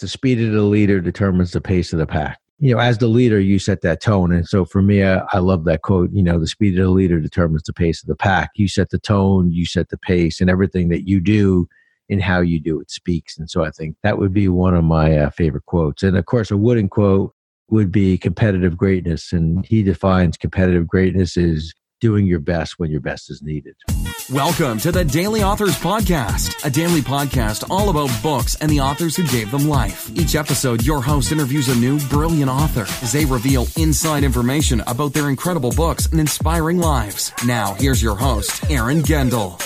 the speed of the leader determines the pace of the pack. You know, as the leader, you set that tone. And so for me, I, I love that quote, you know, the speed of the leader determines the pace of the pack. You set the tone, you set the pace, and everything that you do in how you do it speaks. And so I think that would be one of my uh, favorite quotes. And of course, a Wooden quote would be competitive greatness. And he defines competitive greatness is doing your best when your best is needed. Welcome to the Daily Authors Podcast, a daily podcast all about books and the authors who gave them life. Each episode, your host interviews a new brilliant author as they reveal inside information about their incredible books and inspiring lives. Now, here's your host, Aaron Gendel.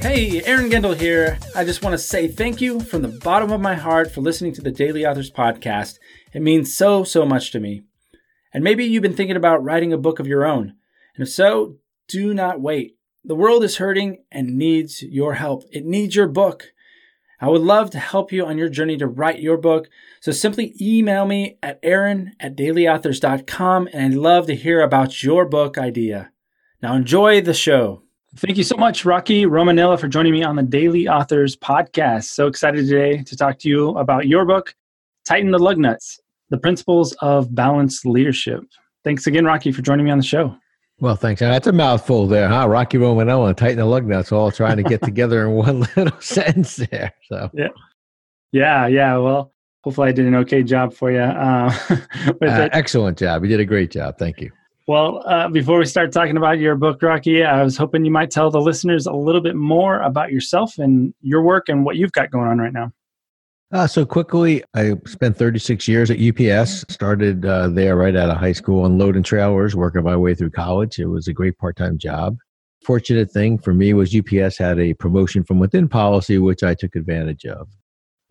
Hey, Aaron Gendel here. I just want to say thank you from the bottom of my heart for listening to the Daily Authors podcast. It means so, so much to me. And maybe you've been thinking about writing a book of your own. And if so, do not wait. The world is hurting and needs your help. It needs your book. I would love to help you on your journey to write your book. So simply email me at aaron at dailyauthors.com and I'd love to hear about your book idea. Now enjoy the show. Thank you so much, Rocky Romanella, for joining me on the Daily Authors podcast. So excited today to talk to you about your book, Tighten the Lug Nuts The Principles of Balanced Leadership. Thanks again, Rocky, for joining me on the show. Well, thanks. That's a mouthful there, huh? Rocky Romanella and Tighten the Lug Nuts all trying to get together in one little sentence there. So, yeah. Yeah, yeah. Well, hopefully I did an okay job for you. Uh, uh, excellent job. You did a great job. Thank you. Well, uh, before we start talking about your book, Rocky, I was hoping you might tell the listeners a little bit more about yourself and your work and what you've got going on right now. Uh, so quickly, I spent 36 years at UPS. Started uh, there right out of high school on load and trailers, working my way through college. It was a great part-time job. Fortunate thing for me was UPS had a promotion from within policy, which I took advantage of.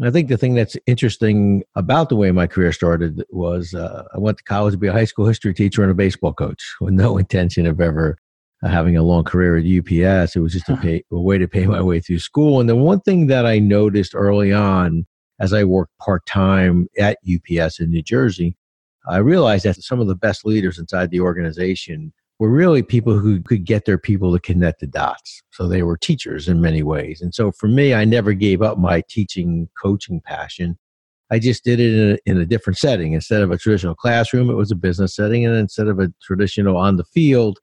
I think the thing that's interesting about the way my career started was uh, I went to college to be a high school history teacher and a baseball coach with no intention of ever uh, having a long career at UPS. It was just a, pay, a way to pay my way through school. And the one thing that I noticed early on as I worked part time at UPS in New Jersey, I realized that some of the best leaders inside the organization were really people who could get their people to connect the dots. So they were teachers in many ways. And so for me, I never gave up my teaching, coaching passion. I just did it in a, in a different setting. Instead of a traditional classroom, it was a business setting. And instead of a traditional on the field,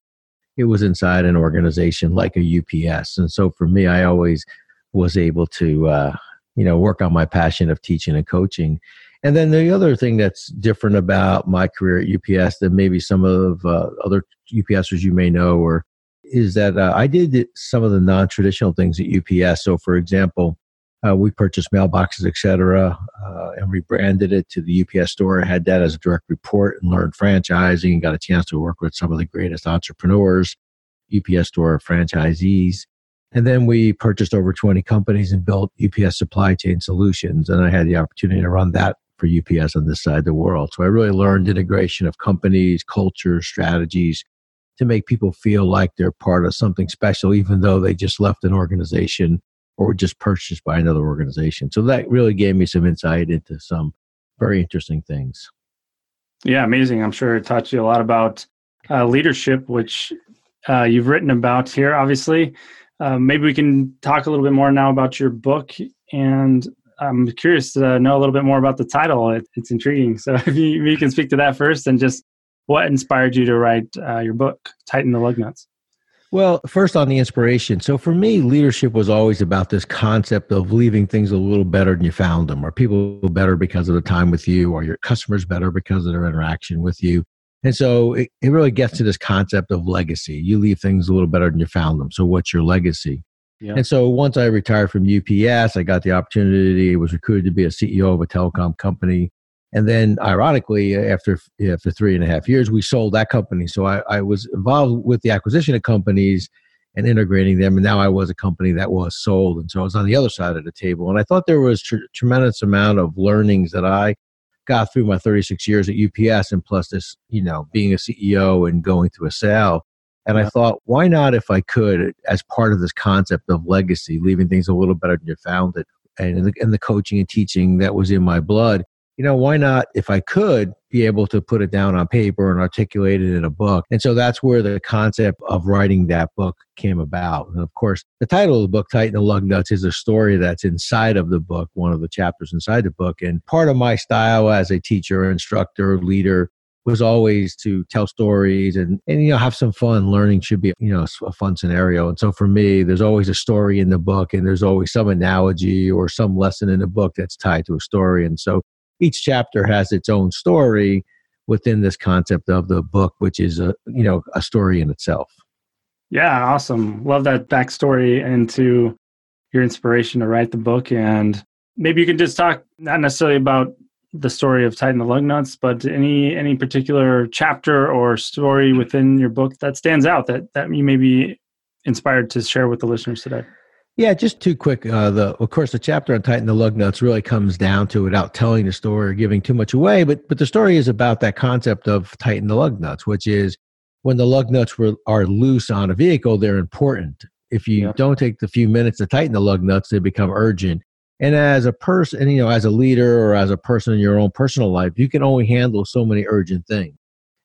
it was inside an organization like a UPS. And so for me, I always was able to, uh, you know, work on my passion of teaching and coaching and then the other thing that's different about my career at UPS than maybe some of uh, other UPSers you may know, or is that uh, I did some of the non-traditional things at UPS. So, for example, uh, we purchased mailboxes, etc., uh, and rebranded it to the UPS store. Had that as a direct report and learned franchising and got a chance to work with some of the greatest entrepreneurs, UPS store franchisees. And then we purchased over 20 companies and built UPS supply chain solutions. And I had the opportunity to run that for UPS on this side of the world. So I really learned integration of companies, culture, strategies to make people feel like they're part of something special, even though they just left an organization or were just purchased by another organization. So that really gave me some insight into some very interesting things. Yeah, amazing. I'm sure it taught you a lot about uh, leadership, which uh, you've written about here, obviously. Uh, maybe we can talk a little bit more now about your book and I'm curious to know a little bit more about the title. It, it's intriguing. So if you, if you, can speak to that first and just what inspired you to write uh, your book, Tighten the Lug Nuts? Well, first on the inspiration. So for me, leadership was always about this concept of leaving things a little better than you found them, or people better because of the time with you, or your customers better because of their interaction with you. And so it, it really gets to this concept of legacy. You leave things a little better than you found them. So what's your legacy? Yeah. And so once I retired from UPS, I got the opportunity, was recruited to be a CEO of a telecom company. And then, ironically, after after three and a half years, we sold that company. So I, I was involved with the acquisition of companies and integrating them. And now I was a company that was sold, and so I was on the other side of the table. And I thought there was tr- tremendous amount of learnings that I got through my 36 years at UPS, and plus this, you know, being a CEO and going through a sale and. I thought, why not, if I could, as part of this concept of legacy, leaving things a little better than you found it, and the, in the coaching and teaching that was in my blood, you know, why not, if I could, be able to put it down on paper and articulate it in a book? And so that's where the concept of writing that book came about. And of course, the title of the book, Tighten the Lug Nuts, is a story that's inside of the book, one of the chapters inside the book. And part of my style as a teacher, instructor, leader was always to tell stories and, and you know have some fun learning should be you know a fun scenario and so for me there's always a story in the book and there's always some analogy or some lesson in the book that's tied to a story and so each chapter has its own story within this concept of the book, which is a you know a story in itself. Yeah, awesome. Love that backstory into your inspiration to write the book, and maybe you can just talk not necessarily about the story of Tighten the Lug Nuts, but any any particular chapter or story within your book that stands out that that you may be inspired to share with the listeners today. Yeah, just too quick. Uh, the of course the chapter on Tighten the Lug Nuts really comes down to without telling the story or giving too much away, but but the story is about that concept of tighten the lug nuts, which is when the lug nuts were, are loose on a vehicle, they're important. If you don't take the few minutes to tighten the lug nuts, they become urgent. And as a person, you know, as a leader or as a person in your own personal life, you can only handle so many urgent things.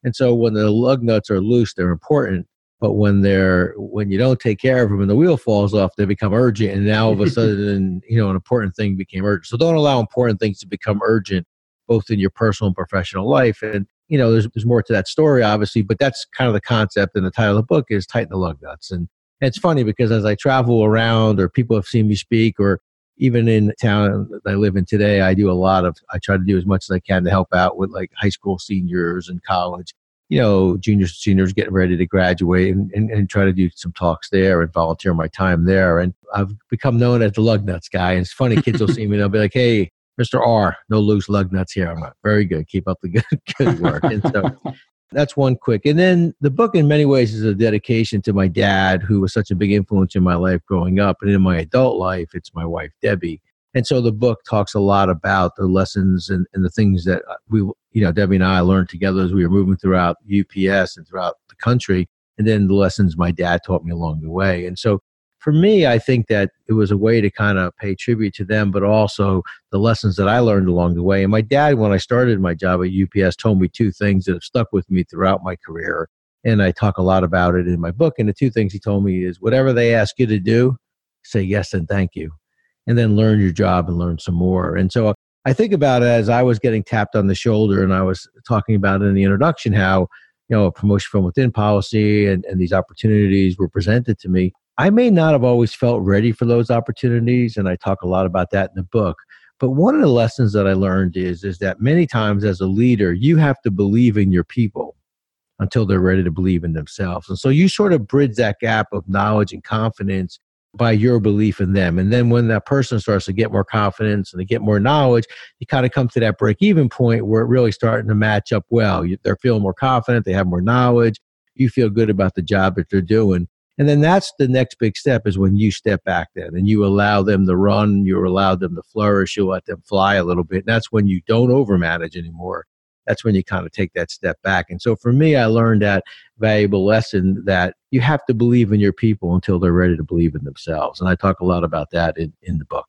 And so when the lug nuts are loose, they're important but when they're when you don't take care of them and the wheel falls off they become urgent. And now all of a sudden you know an important thing became urgent. So don't allow important things to become urgent both in your personal and professional life. And you know there's, there's more to that story obviously but that's kind of the concept and the title of the book is tighten the lug nuts. And it's funny because as i travel around or people have seen me speak or even in town that i live in today i do a lot of i try to do as much as i can to help out with like high school seniors and college you know, juniors, seniors getting ready to graduate and, and, and, try to do some talks there and volunteer my time there. And I've become known as the lug nuts guy. And it's funny, kids will see me and they'll be like, hey, Mr. R, no loose lug nuts here. I'm like, very good. Keep up the good, good work. And so that's one quick. And then the book, in many ways, is a dedication to my dad, who was such a big influence in my life growing up. And in my adult life, it's my wife, Debbie. And so the book talks a lot about the lessons and, and the things that uh, we, you know, Debbie and I learned together as we were moving throughout UPS and throughout the country. And then the lessons my dad taught me along the way. And so for me, I think that it was a way to kind of pay tribute to them, but also the lessons that I learned along the way. And my dad, when I started my job at UPS, told me two things that have stuck with me throughout my career. And I talk a lot about it in my book. And the two things he told me is whatever they ask you to do, say yes and thank you and then learn your job and learn some more. And so uh, I think about it as I was getting tapped on the shoulder and I was talking about in the introduction how, you know, a promotion from within policy and, and these opportunities were presented to me. I may not have always felt ready for those opportunities, and I talk a lot about that in the book. But one of the lessons that I learned is, is that many times as a leader, you have to believe in your people until they're ready to believe in themselves. And so you sort of bridge that gap of knowledge and confidence by your belief in them. And then when that person starts to get more confidence and they get more knowledge, you kind of come to that break even point where it really starting to match up well. They're feeling more confident, they have more knowledge, you feel good about the job that they're doing. And then that's the next big step is when you step back then and you allow them to run, you allow them to flourish, you let them fly a little bit. And that's when you don't overmanage anymore that's when you kind of take that step back. And so for me, I learned that valuable lesson that you have to believe in your people until they're ready to believe in themselves. And I talk a lot about that in, in the book.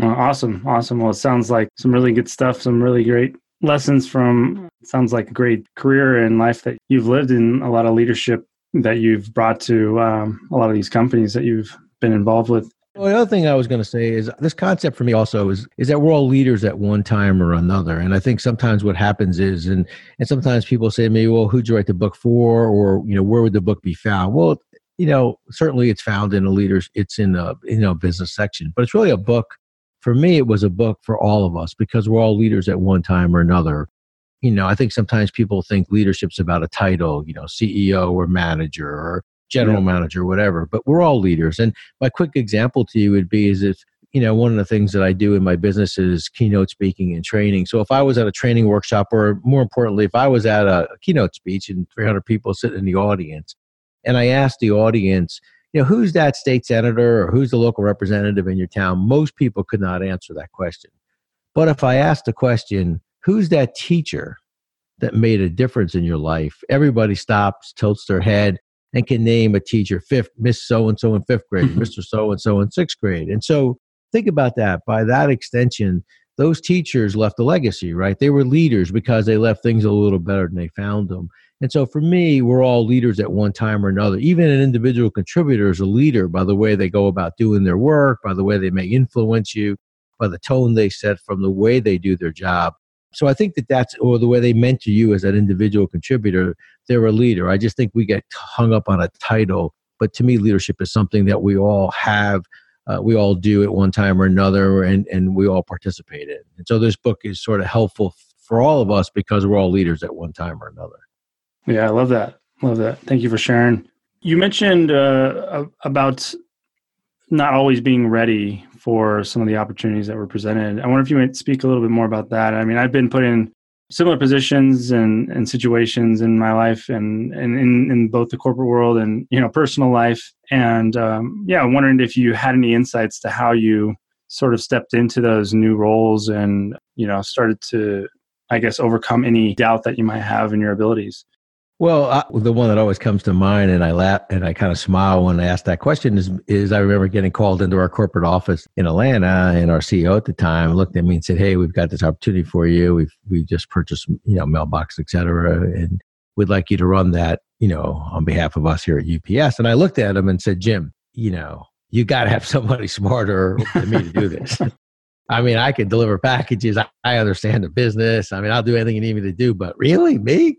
Oh, awesome. Awesome. Well, it sounds like some really good stuff, some really great lessons from sounds like a great career and life that you've lived in a lot of leadership that you've brought to um, a lot of these companies that you've been involved with well, the other thing I was going to say is this concept for me also is is that we're all leaders at one time or another, and I think sometimes what happens is, and and sometimes people say to me, "Well, who'd you write the book for?" or you know, where would the book be found? Well, you know, certainly it's found in a leaders, it's in a you know business section, but it's really a book. For me, it was a book for all of us because we're all leaders at one time or another. You know, I think sometimes people think leadership's about a title, you know, CEO or manager or general yeah. manager, whatever. But we're all leaders. And my quick example to you would be is if you know one of the things that I do in my business is keynote speaking and training. So if I was at a training workshop, or more importantly, if I was at a, keynote speech and 300 people sitting in the audience, and I asked the audience, you know, who's that state senator or who's the local representative in your town? Most people could not answer that question. But if I asked the question, who's that teacher that made a difference in your life? Everybody stops, tilts their head, and can name a teacher, fifth, Miss so and so in fifth grade, mm-hmm. Mr. so and so in sixth grade. And so think about that. By that extension, those teachers left a legacy, right? They were leaders because they left things a little better than they found them. And so for me, we're all leaders at one time or another. Even an individual contributor is a leader by the way they go about doing their work, by the way they may influence you, by the tone they set from the way they do their job. So I think that that's, or the way they mentor you as that individual contributor, they're a leader. I just think we get hung up on a title. But to me, leadership is something that we all have uh, we all do at one time or another and, and we all participate in. And so this book is sort of helpful for all of us because we're all leaders at one time or another. Yeah, I love that. Love that. Thank you for sharing. You mentioned uh, about not always being ready for some of the opportunities that were presented. I wonder if you might speak a little bit more about that. I mean, I've been put in similar positions and, and situations in my life and, and in, in both the corporate world and you know personal life and um, yeah i'm wondering if you had any insights to how you sort of stepped into those new roles and you know started to i guess overcome any doubt that you might have in your abilities well, I, the one that always comes to mind, and I laugh and I kind of smile when I ask that question, is is I remember getting called into our corporate office in Atlanta, and our CEO at the time looked at me and said, "Hey, we've got this opportunity for you. We've we just purchased, you know, mailbox, et cetera, and we'd like you to run that, you know, on behalf of us here at UPS." And I looked at him and said, "Jim, you know, you got to have somebody smarter than me to do this." I mean, I can deliver packages. I, I understand the business. I mean, I'll do anything you need me to do, but really, me?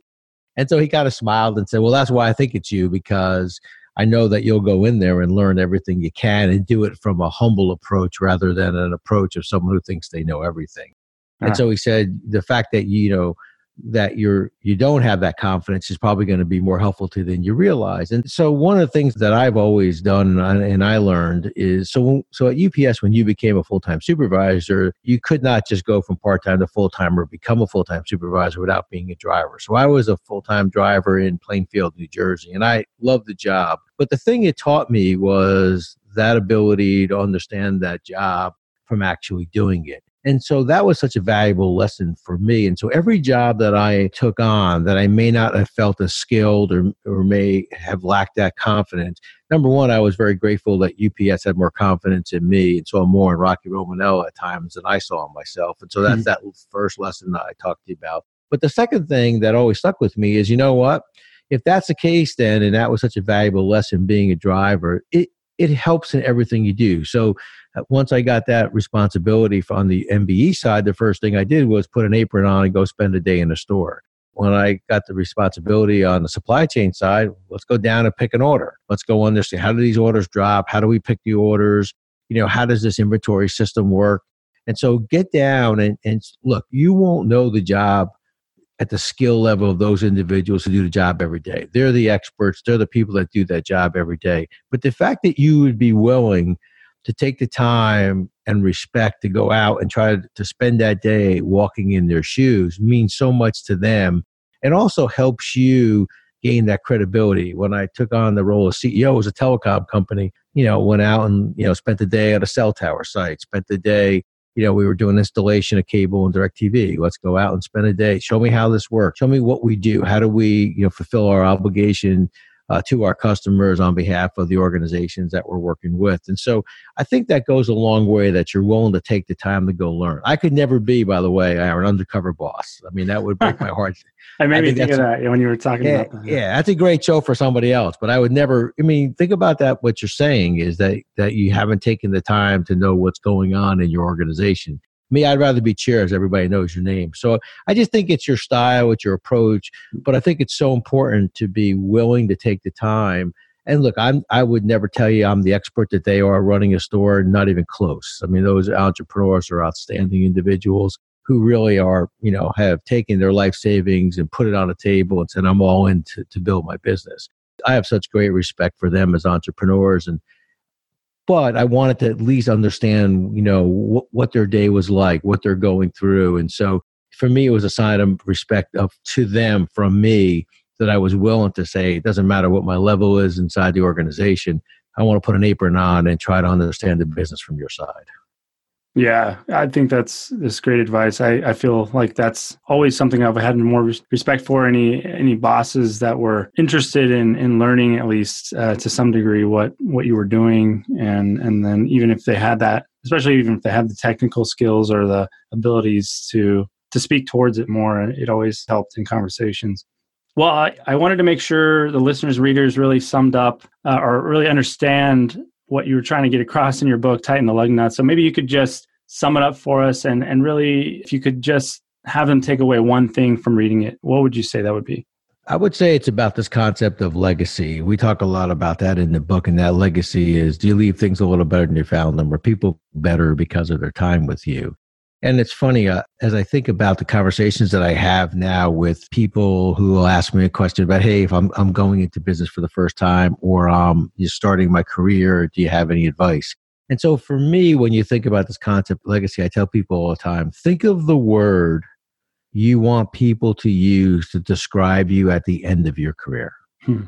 And so he kind of smiled and said, Well, that's why I think it's you because I know that you'll go in there and learn everything you can and do it from a humble approach rather than an approach of someone who thinks they know everything. And so he said, The fact that, you know, that you're you don't have that confidence is probably going to be more helpful to you than you realize. And so one of the things that I've always done and I, and I learned is so so at UPS when you became a full time supervisor, you could not just go from part time to full time or become a full time supervisor without being a driver. So I was a full time driver in Plainfield, New Jersey, and I loved the job. But the thing it taught me was that ability to understand that job from actually doing it. And so that was such a valuable lesson for me. And so every job that I took on that I may not have felt as skilled or, or may have lacked that confidence, number one, I was very grateful that UPS had more confidence in me and saw more in Rocky Romanella at times than I saw in myself. And so that's mm-hmm. that first lesson that I talked to you about. But the second thing that always stuck with me is, you know what? If that's the case, then, and that was such a valuable lesson being a driver, it, it helps in everything you do. So Uh, once I got that responsibility on the MBE side, the first thing I did was put an apron on and go spend a day in the store. When I got the responsibility on the supply chain side, let's go down and pick an order. Let's go understand how do these orders drop? How do we pick the orders? You know, how does this inventory system work? And so get down and, and look, you won't know the job at the skill level of those individuals who do the job every day. They're the experts, they're the people that do that job every day. But the fact that you would be willing to take the time and respect to go out and try to spend that day walking in their shoes means so much to them and also helps you gain that credibility. When I took on the role of CEO as a telecom company, you know, went out and, you know, spent the day at a cell tower site, spent the day, you know, we were doing installation of cable and DirecTV. Let's go out and spend a day. Show me how this works. Show me what we do. How do we, you know, fulfill our obligation uh, to our customers on behalf of the organizations that we're working with. And so I think that goes a long way that you're willing to take the time to go learn. I could never be, by the way, an undercover boss. I mean, that would break my heart. I made I me think of that when you were talking yeah, about that. Yeah, that's a great show for somebody else, but I would never. I mean, think about that. What you're saying is that that you haven't taken the time to know what's going on in your organization. Me, I'd rather be Cheers. Everybody knows your name. So I just think it's your style, it's your approach. But I think it's so important to be willing to take the time. And look, I'm I would never tell you I'm the expert that they are running a store, not even close. I mean, those entrepreneurs are outstanding individuals who really are, you know, have taken their life savings and put it on a table and said, I'm all in to, to build my business. I have such great respect for them as entrepreneurs and but I wanted to at least understand, you know, what, what their day was like, what they're going through. And so for me, it was a sign of respect of to them from me that I was willing to say, it doesn't matter what my level is inside the organization. I want to put an apron on and try to understand the business from your side. Yeah, I think that's this great advice. I, I feel like that's always something I've had more respect for. Any any bosses that were interested in in learning at least uh, to some degree what what you were doing, and and then even if they had that especially even if they had the technical skills or the abilities to to speak towards it more. It always helped in conversations. Well, I, I wanted to make sure the listeners, readers really summed up uh, or really understand what you were trying to get across in your book, Tighten the Lug Nuts. So maybe you could just sum it up for us and, and really, if you could just have them take away one thing from reading it, what would you say that would be? I would say it's about this concept of legacy. We talk a lot about that in the book, and that legacy is do you leave things a little better than you found them? Are people better because of their time with you? And it's funny, uh, as I think about the conversations that I have now with people who will ask me a question about, hey, if I'm, I'm going into business for the first time or um, you're starting my career, do you have any advice? And so for me, when you think about this concept legacy, I tell people all the time think of the word you want people to use to describe you at the end of your career. Hmm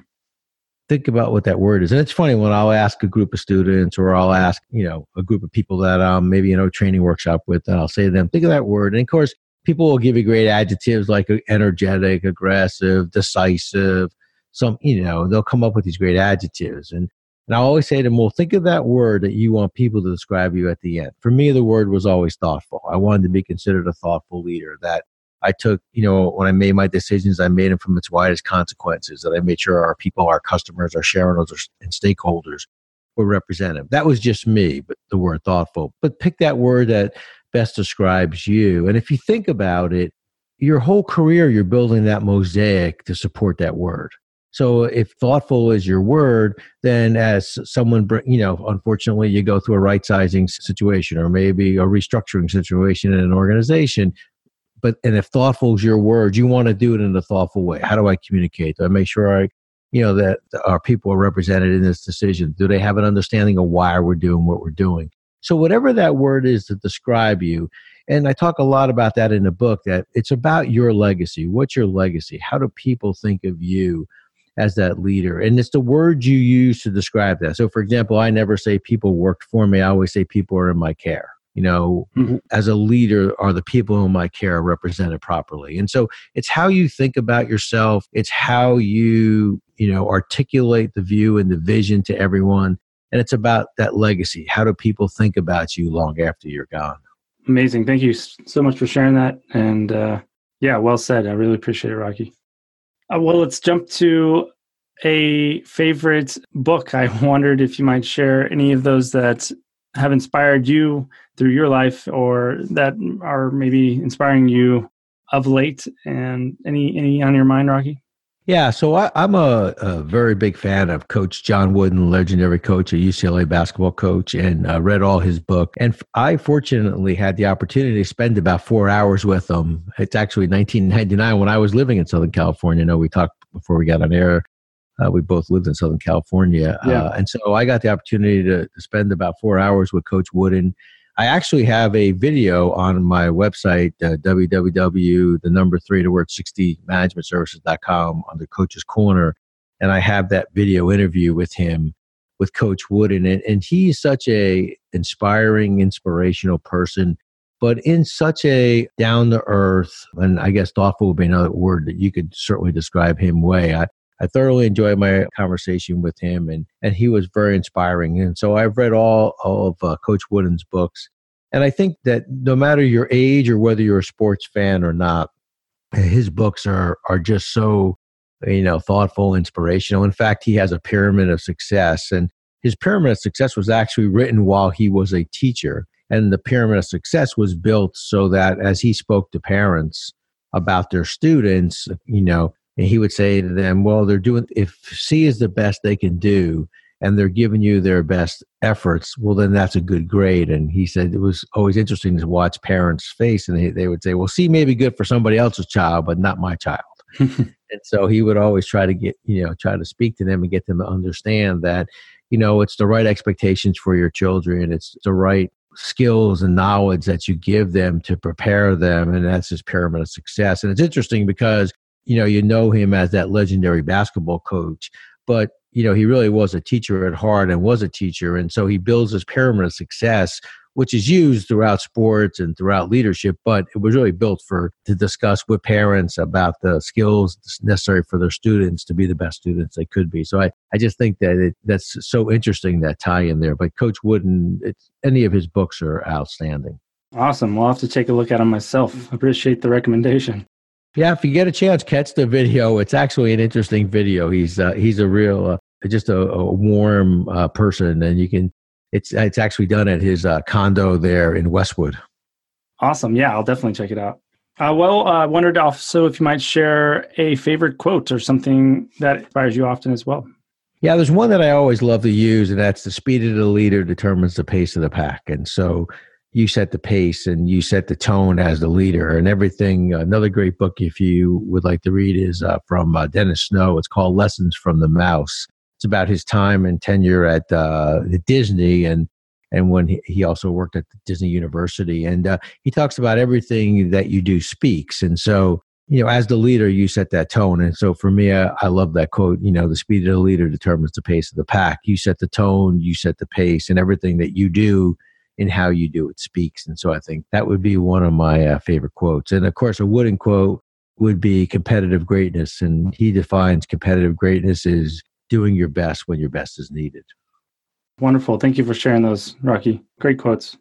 think about what that word is. And it's funny when I'll ask a group of students or I'll ask, you know, a group of people that um maybe you know training workshop with, and I'll say to them, think of that word. And of course, people will give you great adjectives like energetic, aggressive, decisive. Some, you know, they'll come up with these great adjectives. And and I always say to them, well, think of that word that you want people to describe you at the end. For me, the word was always thoughtful. I wanted to be considered a thoughtful leader that I took, you know, when I made my decisions, I made them from its widest consequences. That I made sure our people, our customers, our shareholders, and stakeholders were represented. That was just me, but the word thoughtful. But pick that word that best describes you. And if you think about it, your whole career, you're building that mosaic to support that word. So if thoughtful is your word, then as someone, you know, unfortunately, you go through a right sizing situation or maybe a restructuring situation in an organization, but and if thoughtful is your word, you want to do it in a thoughtful way. How do I communicate? Do I make sure I, you know, that our people are represented in this decision? Do they have an understanding of why we're doing what we're doing? So whatever that word is to describe you, and I talk a lot about that in the book. That it's about your legacy. What's your legacy? How do people think of you? as that leader. And it's the word you use to describe that. So, for example, I never say people worked for me. I always say people are in my care you know mm-hmm. as a leader are the people whom i care represented properly? And so it's how you think about yourself. It's how you you know articulate the view and the vision to everyone. And it's about that legacy. How do people think about you long after you're gone? Amazing. Thank you so much for sharing that. And uh, yeah well said. I really appreciate it rocky. Uh, well let's jump to a favorite book. I wondered if you might share any of those that have inspired you through your life or that are maybe inspiring you of late and any any on your mind rocky? Yeah so I, am a, a, very big fan of coach john wooden legendary coach a ucla basketball coach and uh, read all his book. And i fortunately had the opportunity to spend about four hours with him. It's actually 1999 when i was living in southern california. I know we talked before we got on air uh, we both lived in Southern California. Yeah. Uh, and so I got the opportunity to, to, spend about four hours with Coach Wooden. I actually have a video on my website, uh, www, the number three, the word 60 managementservices.com under Coach's Corner. And I have that video interview with him, with Coach Wooden. And, and he's such a inspiring, inspirational person but in such a down to earth and I guess thoughtful would be another word that you could certainly describe him way. I, I thoroughly enjoyed my conversation with him, and and he was very inspiring. And so I've read all, all of uh, Coach Wooden's books, and I think that no matter your age or whether you're a sports fan or not, his books are are just so you know thoughtful, inspirational. In fact, he has a pyramid of success, and his pyramid of success was actually written while he was a teacher. And the pyramid of success was built so that as he spoke to parents about their students, you know, and he would say to them, "Well, they're doing if C is the best they can do." And they're giving you their best efforts. Well, then that's a good grade. And he said it was always interesting to watch parents' face, and they, they would say, "Well, C may be good for somebody else's child, but not my child." and so he would always try to get you know try to speak to them and get them to understand that you know it's the right expectations for your children it's the right skills and knowledge that you give them to prepare them and that's his pyramid of success and it's interesting because you know, you know him as that legendary basketball coach, but you know, he really was a teacher at heart and was a teacher. And so he builds this pyramid of success, which is used throughout sports and throughout leadership, but it was really built for to discuss with parents about the skills necessary for their students to be the best students they could be. So I, I just think that it, that's so interesting that tie in there. But Coach Wooden, it's, any of his books are outstanding. Awesome. We'll have to take a look at them myself. Appreciate the recommendation. Yeah, if you get a chance, catch the video. It's actually an interesting video. He's uh, he's a real, uh, just a, a warm uh, person, and you can. It's it's actually done at his uh, condo there in Westwood. Awesome. Yeah, I'll definitely check it out. Uh, well, uh, I wondered also if you might share a favorite quote or something that inspires you often as well. Yeah, there's one that I always love to use, and that's the speed of the leader determines the pace of the pack. And so you set the pace and you set the tone as the leader and everything. Another great book, if you would like to read, is uh, from uh, Dennis Snow. It's called Lessons from the Mouse. It's about his time and tenure at uh, Disney and and when he, he also worked at Disney University. And uh, he talks about everything that you do speaks. And so, you know, as the leader, you set that tone. And so for me, I, I love that quote, you know, the speed of the leader determines the pace of the pack. You set the tone, you set the pace, and everything that you do in how you do it speaks. And so I think that would be one of my uh, favorite quotes. And of course, a Wooden quote would be competitive greatness. And he defines competitive greatness as doing your best when your best is needed. Wonderful. Thank you for sharing those, Rocky. Great quotes.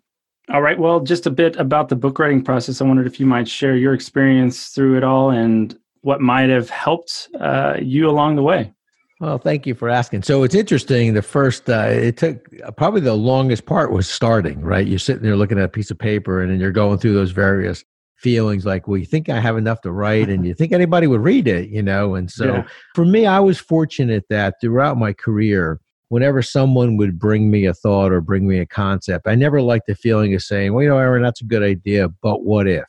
All right. Well, just a bit about the book writing process. I wondered if you might share your experience through it all and what might have helped uh, you along the way. Well, thank you for asking. So it's interesting. The first, uh, it took uh, probably the longest part was starting, right? You're sitting there looking at a piece of paper and then you're going through those various feelings like, well, you think I have enough to write and you think anybody would read it, you know? And so yeah. for me, I was fortunate that throughout my career, whenever someone would bring me a thought or bring me a concept, I never liked the feeling of saying, well, you know, Aaron, that's a good idea, but what if?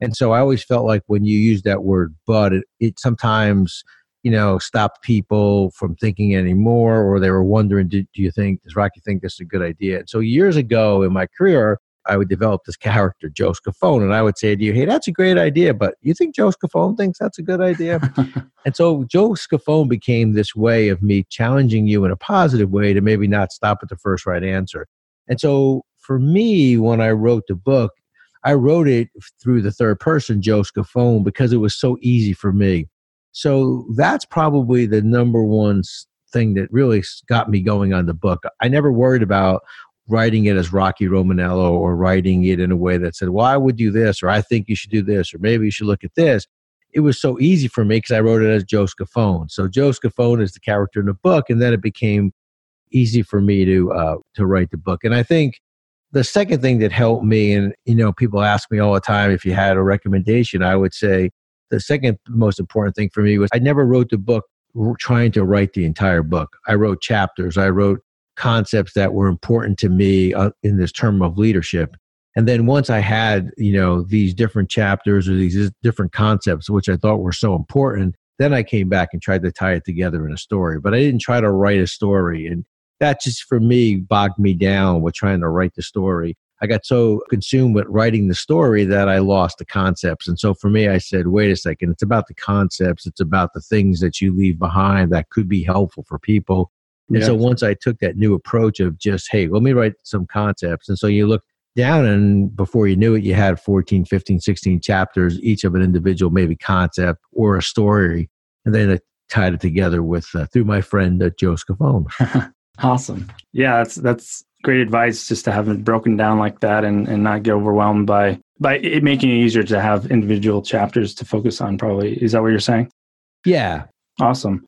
And so I always felt like when you use that word, but, it, it sometimes, you know, stopped people from thinking anymore, or they were wondering, do, do you think, does Rocky think this is a good idea? And so years ago in my career, I would develop this character, Joe Scafone, and I would say to you, hey, that's a great idea, but you think Joe Scafone thinks that's a good idea? and so Joe Scafone became this way of me challenging you in a positive way to maybe not stop at the first right answer. And so for me, when I wrote the book, I wrote it through the third person, Joe Scafone, because it was so easy for me. So that's probably the number one thing that really got me going on the book. I never worried about writing it as Rocky Romanella or writing it in a way that said, well, I would do this, or I think you should do this, or maybe you should look at this. It was so easy for me because I wrote it as Joe Scafone. So Joe Scafone is the character in the book, and then it became easy for me to uh, to write the book. And I think the second thing that helped me, and you know, people ask me all the time if you had a recommendation, I would say the second most important thing for me was I never wrote the book trying to write the entire book. I wrote chapters, I wrote concepts that were important to me uh, in this term of leadership. And then once I had, you know, these different chapters or these different concepts, which I thought were so important, then I came back and tried to tie it together in a story. But I didn't try to write a story. And that just for me bogged me down with trying to write the story. I got so consumed with writing the story that I lost the concepts. And so for me, I said, wait a second, it's about the concepts, it's about the things that you leave behind that could be helpful for people. And so once I took that new approach of just, hey, let me write some concepts. And so you look down and before you knew it, you had 14, 15, 16 chapters, each of an individual, maybe concept or a story. And then I tied it together with, uh, through my friend, uh, Joe Scafone. awesome. Yeah, that's, that's great advice just to have it broken down like that and, and not get overwhelmed by by it making it easier to have individual chapters to focus on probably. Is that what you're saying? Yeah. Awesome.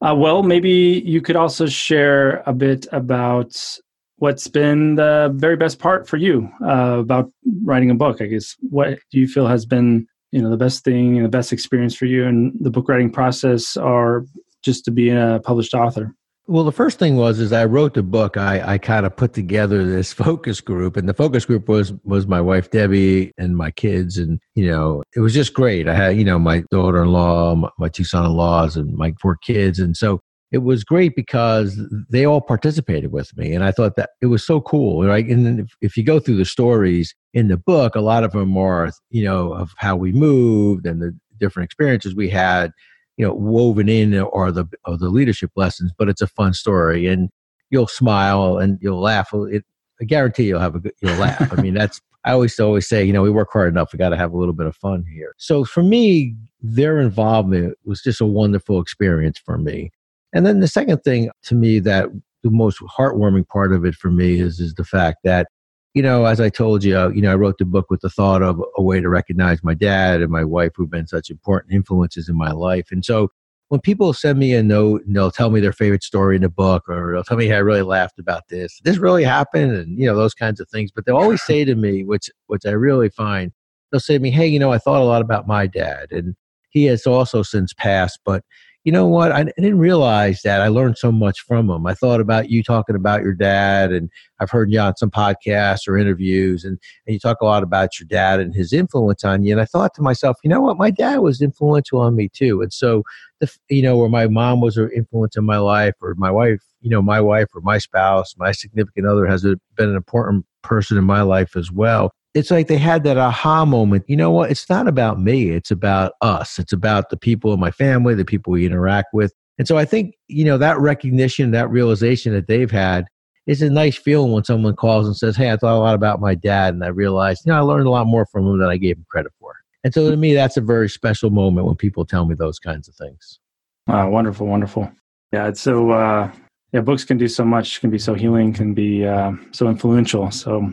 Uh, well maybe you could also share a bit about what's been the very best part for you uh, about writing a book. I guess what do you feel has been you know the best thing and the best experience for you in the book writing process or just to be a published author well, the first thing was is I wrote the book. I, I kind of put together this focus group, and the focus group was was my wife Debbie and my kids, and you know it was just great. I had you know my daughter in law, my, my two son in laws, and my four kids, and so it was great because they all participated with me, and I thought that it was so cool, right? And if, if you go through the stories in the book, a lot of them are you know of how we moved and the different experiences we had you know woven in are the or the leadership lessons, but it's a fun story, and you'll smile and you'll laugh. It, I guarantee you'll have a good you'll laugh. I mean, that's I always always say, you know, we work hard enough. We got to have a little bit of fun here. So for me, their involvement was just a wonderful experience for me. And then the second thing to me that the most heartwarming part of it for me is is the fact that you know as i told you uh, you know i wrote the book with the thought of a way to recognize my dad and my wife who've been such important influences in my life. And so when people send me a note and they'll tell me their favorite story in the book or they'll tell me hey, i really laughed about this. This really happened and you know those kinds of things. But they'll always say to me which which i really find they'll say to me hey you know i thought a lot about my dad and he has also since passed but you know what? I, I, didn't realize that. I learned so much from him. I thought about you talking about your dad, and I've heard you on some podcasts or interviews, and, and you talk a lot about your dad and his influence on you. And I thought to myself, you know what? My dad was influential on me too. And so, the, you know, where my mom was an influence in my life, or my wife, you know, my wife or my spouse, my significant other has been an important person in my life as well it's like they had that aha moment. You know what? It's not about me. It's about us. It's about the people in my family, the people we interact with. And so I think, you know, that recognition, that realization that they've had is a nice feeling when someone calls and says, Hey, I thought a lot about my dad and I realized, you know, I learned a lot more from him than I gave him credit for. And so to me, that's a very special moment when people tell me those kinds of things. Wow, wonderful, wonderful. Yeah, it's so uh yeah, books can do so much, can be so healing, can be uh, so influential. So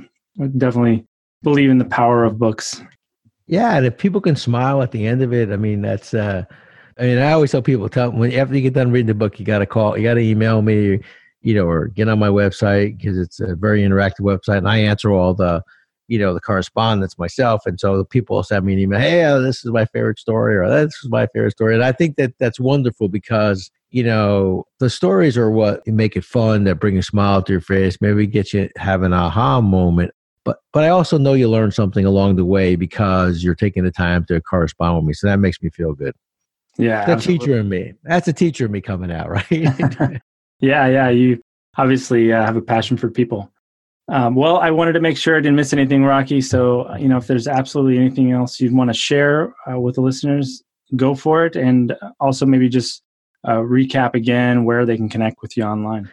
definitely believe in the power of books. Yeah, and if people can smile at the end of it, I mean, that's. uh I mean, I always tell people, tell when after you get done reading the book, you got to call, you got to email me, you know, or get on my website because it's a very interactive website, and I answer all the, you know, the correspondence myself, and so the people send me an email, hey, uh, this is my favorite story, or this is my favorite story, and I think that that's wonderful because you know the stories are what make it fun, that bring a smile to your face, maybe get you have an aha moment but but I also know you learned something along the way because you're taking the time to correspond with me. So that makes me feel good. Yeah, the teacher in me. That's a teacher in me coming out, right? yeah, yeah. You obviously uh, have a passion for people. Um, well, I wanted to make sure I didn't miss anything, Rocky. So, uh, you know, if there's absolutely anything else you'd want to share uh, with the listeners, go for it. And also maybe just uh, recap again where they can connect with you online.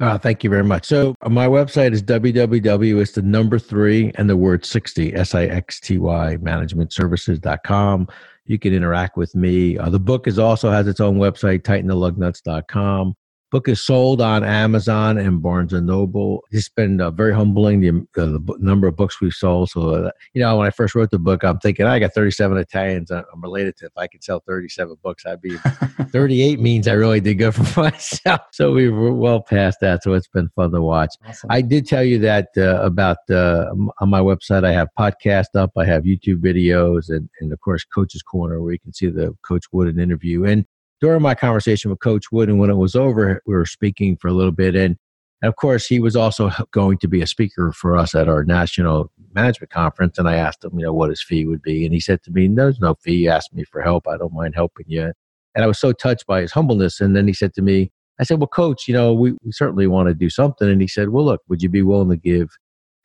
Uh, thank you very much. So uh, my website is www. It's the number three and the word 60, S-I-X-T-Y, managementservices.com. You can interact with me. Uh, the book is also has its own website, tightentheLugnuts.com book is sold on Amazon and Barnes and Noble. It's been uh, very humbling the, uh, the number of books we've sold. So, uh, you know, when I first wrote the book, I'm thinking I got 37 Italians. I'm related to if I could sell 37 books, I'd be 38 means I really did good for myself. So we were well past that. So it's been fun to watch. Awesome. I did tell you that uh, about uh, on my website. I have podcast up. I have YouTube videos and, and of course Coach's Corner where you can see the Coach Wooden interview. And during my conversation with Coach Wood, and when it was over, we were speaking for a little bit. And, of course, he was also going to be a speaker for us at our national management conference. And I asked him, you know, what his fee would be. And he said to me, There's no fee. He asked me for help. I don't mind helping you. And I was so touched by his humbleness. And then he said to me, I said, Well, coach, you know, we, we certainly want to do something. And he said, Well, look, would you be willing to give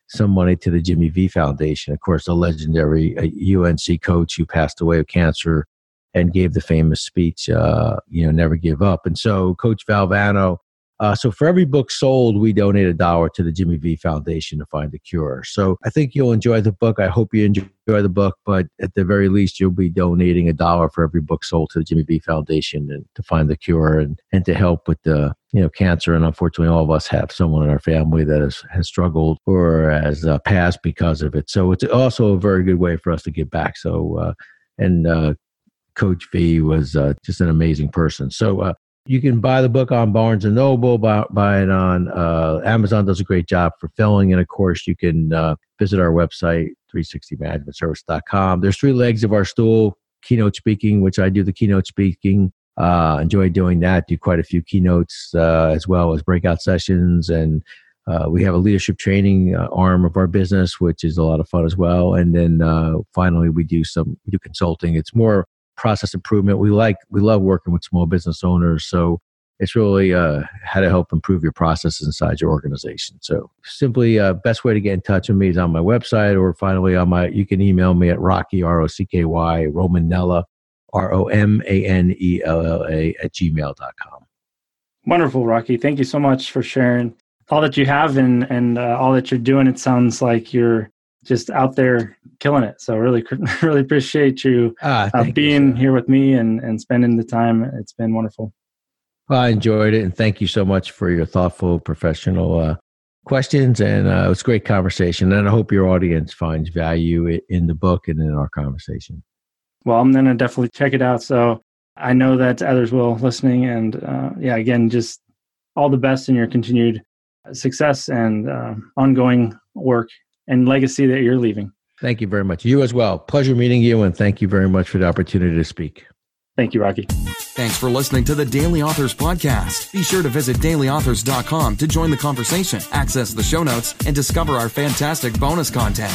some money to the Jimmy V Foundation? Of course, a legendary UNC coach who passed away of cancer and gave the famous speech, uh, you know, never give up. And so Coach Valvano, uh, so for every book sold, we donate a dollar to the Jimmy V Foundation to find the cure. So I think you'll enjoy the book. I hope you enjoy the book, but at the very least, you'll be donating a dollar for every book sold to the Jimmy V Foundation and to find the cure and, and to help with the you know cancer. And unfortunately, all of us have someone in our family that has, has struggled or has uh, passed because of it. So it's also a very good way for us to give back. So uh, and uh, Coach V was uh, just an amazing person. So uh, you can buy the book on Barnes and Noble, buy, buy it on uh, Amazon. Does a great job for filling, and of course, you can uh, visit our website 360managementservice.com. There's three legs of our stool: keynote speaking, which I do the keynote speaking. Uh, enjoy doing that. Do quite a few keynotes uh, as well as breakout sessions and. Uh, we have a leadership training uh, arm of our business, which is a lot of fun as well. And then uh, finally, we do some we do consulting. It's more process improvement. We like we love working with small business owners, so it's really uh, how to help improve your processes inside your organization. So simply, uh, best way to get in touch with me is on my website, or finally on my. You can email me at Rocky R O C K Y Romanella R O M A N E L L A at gmail.com. Wonderful, Rocky. Thank you so much for sharing all that you have and, and uh, all that you're doing. It sounds like you're just out there killing it. So really, really appreciate you ah, uh, being you, here with me and, and spending the time. It's been wonderful. Well, I enjoyed it, and thank you so much for your thoughtful, professional uh, questions. And uh, it was a great conversation. And I hope your audience finds value in the book and in our conversation. Well, I'm going to definitely check it out. So I know that others will listening. And uh, yeah, again, just all the best in your continued success and uh, ongoing work and legacy that you're leaving. Thank you very much. You as well. Pleasure meeting you, and thank you very much for the opportunity to speak. Thank you, Rocky. Thanks for listening to the Daily Authors Podcast. Be sure to visit dailyauthors.com to join the conversation, access the show notes, and discover our fantastic bonus content.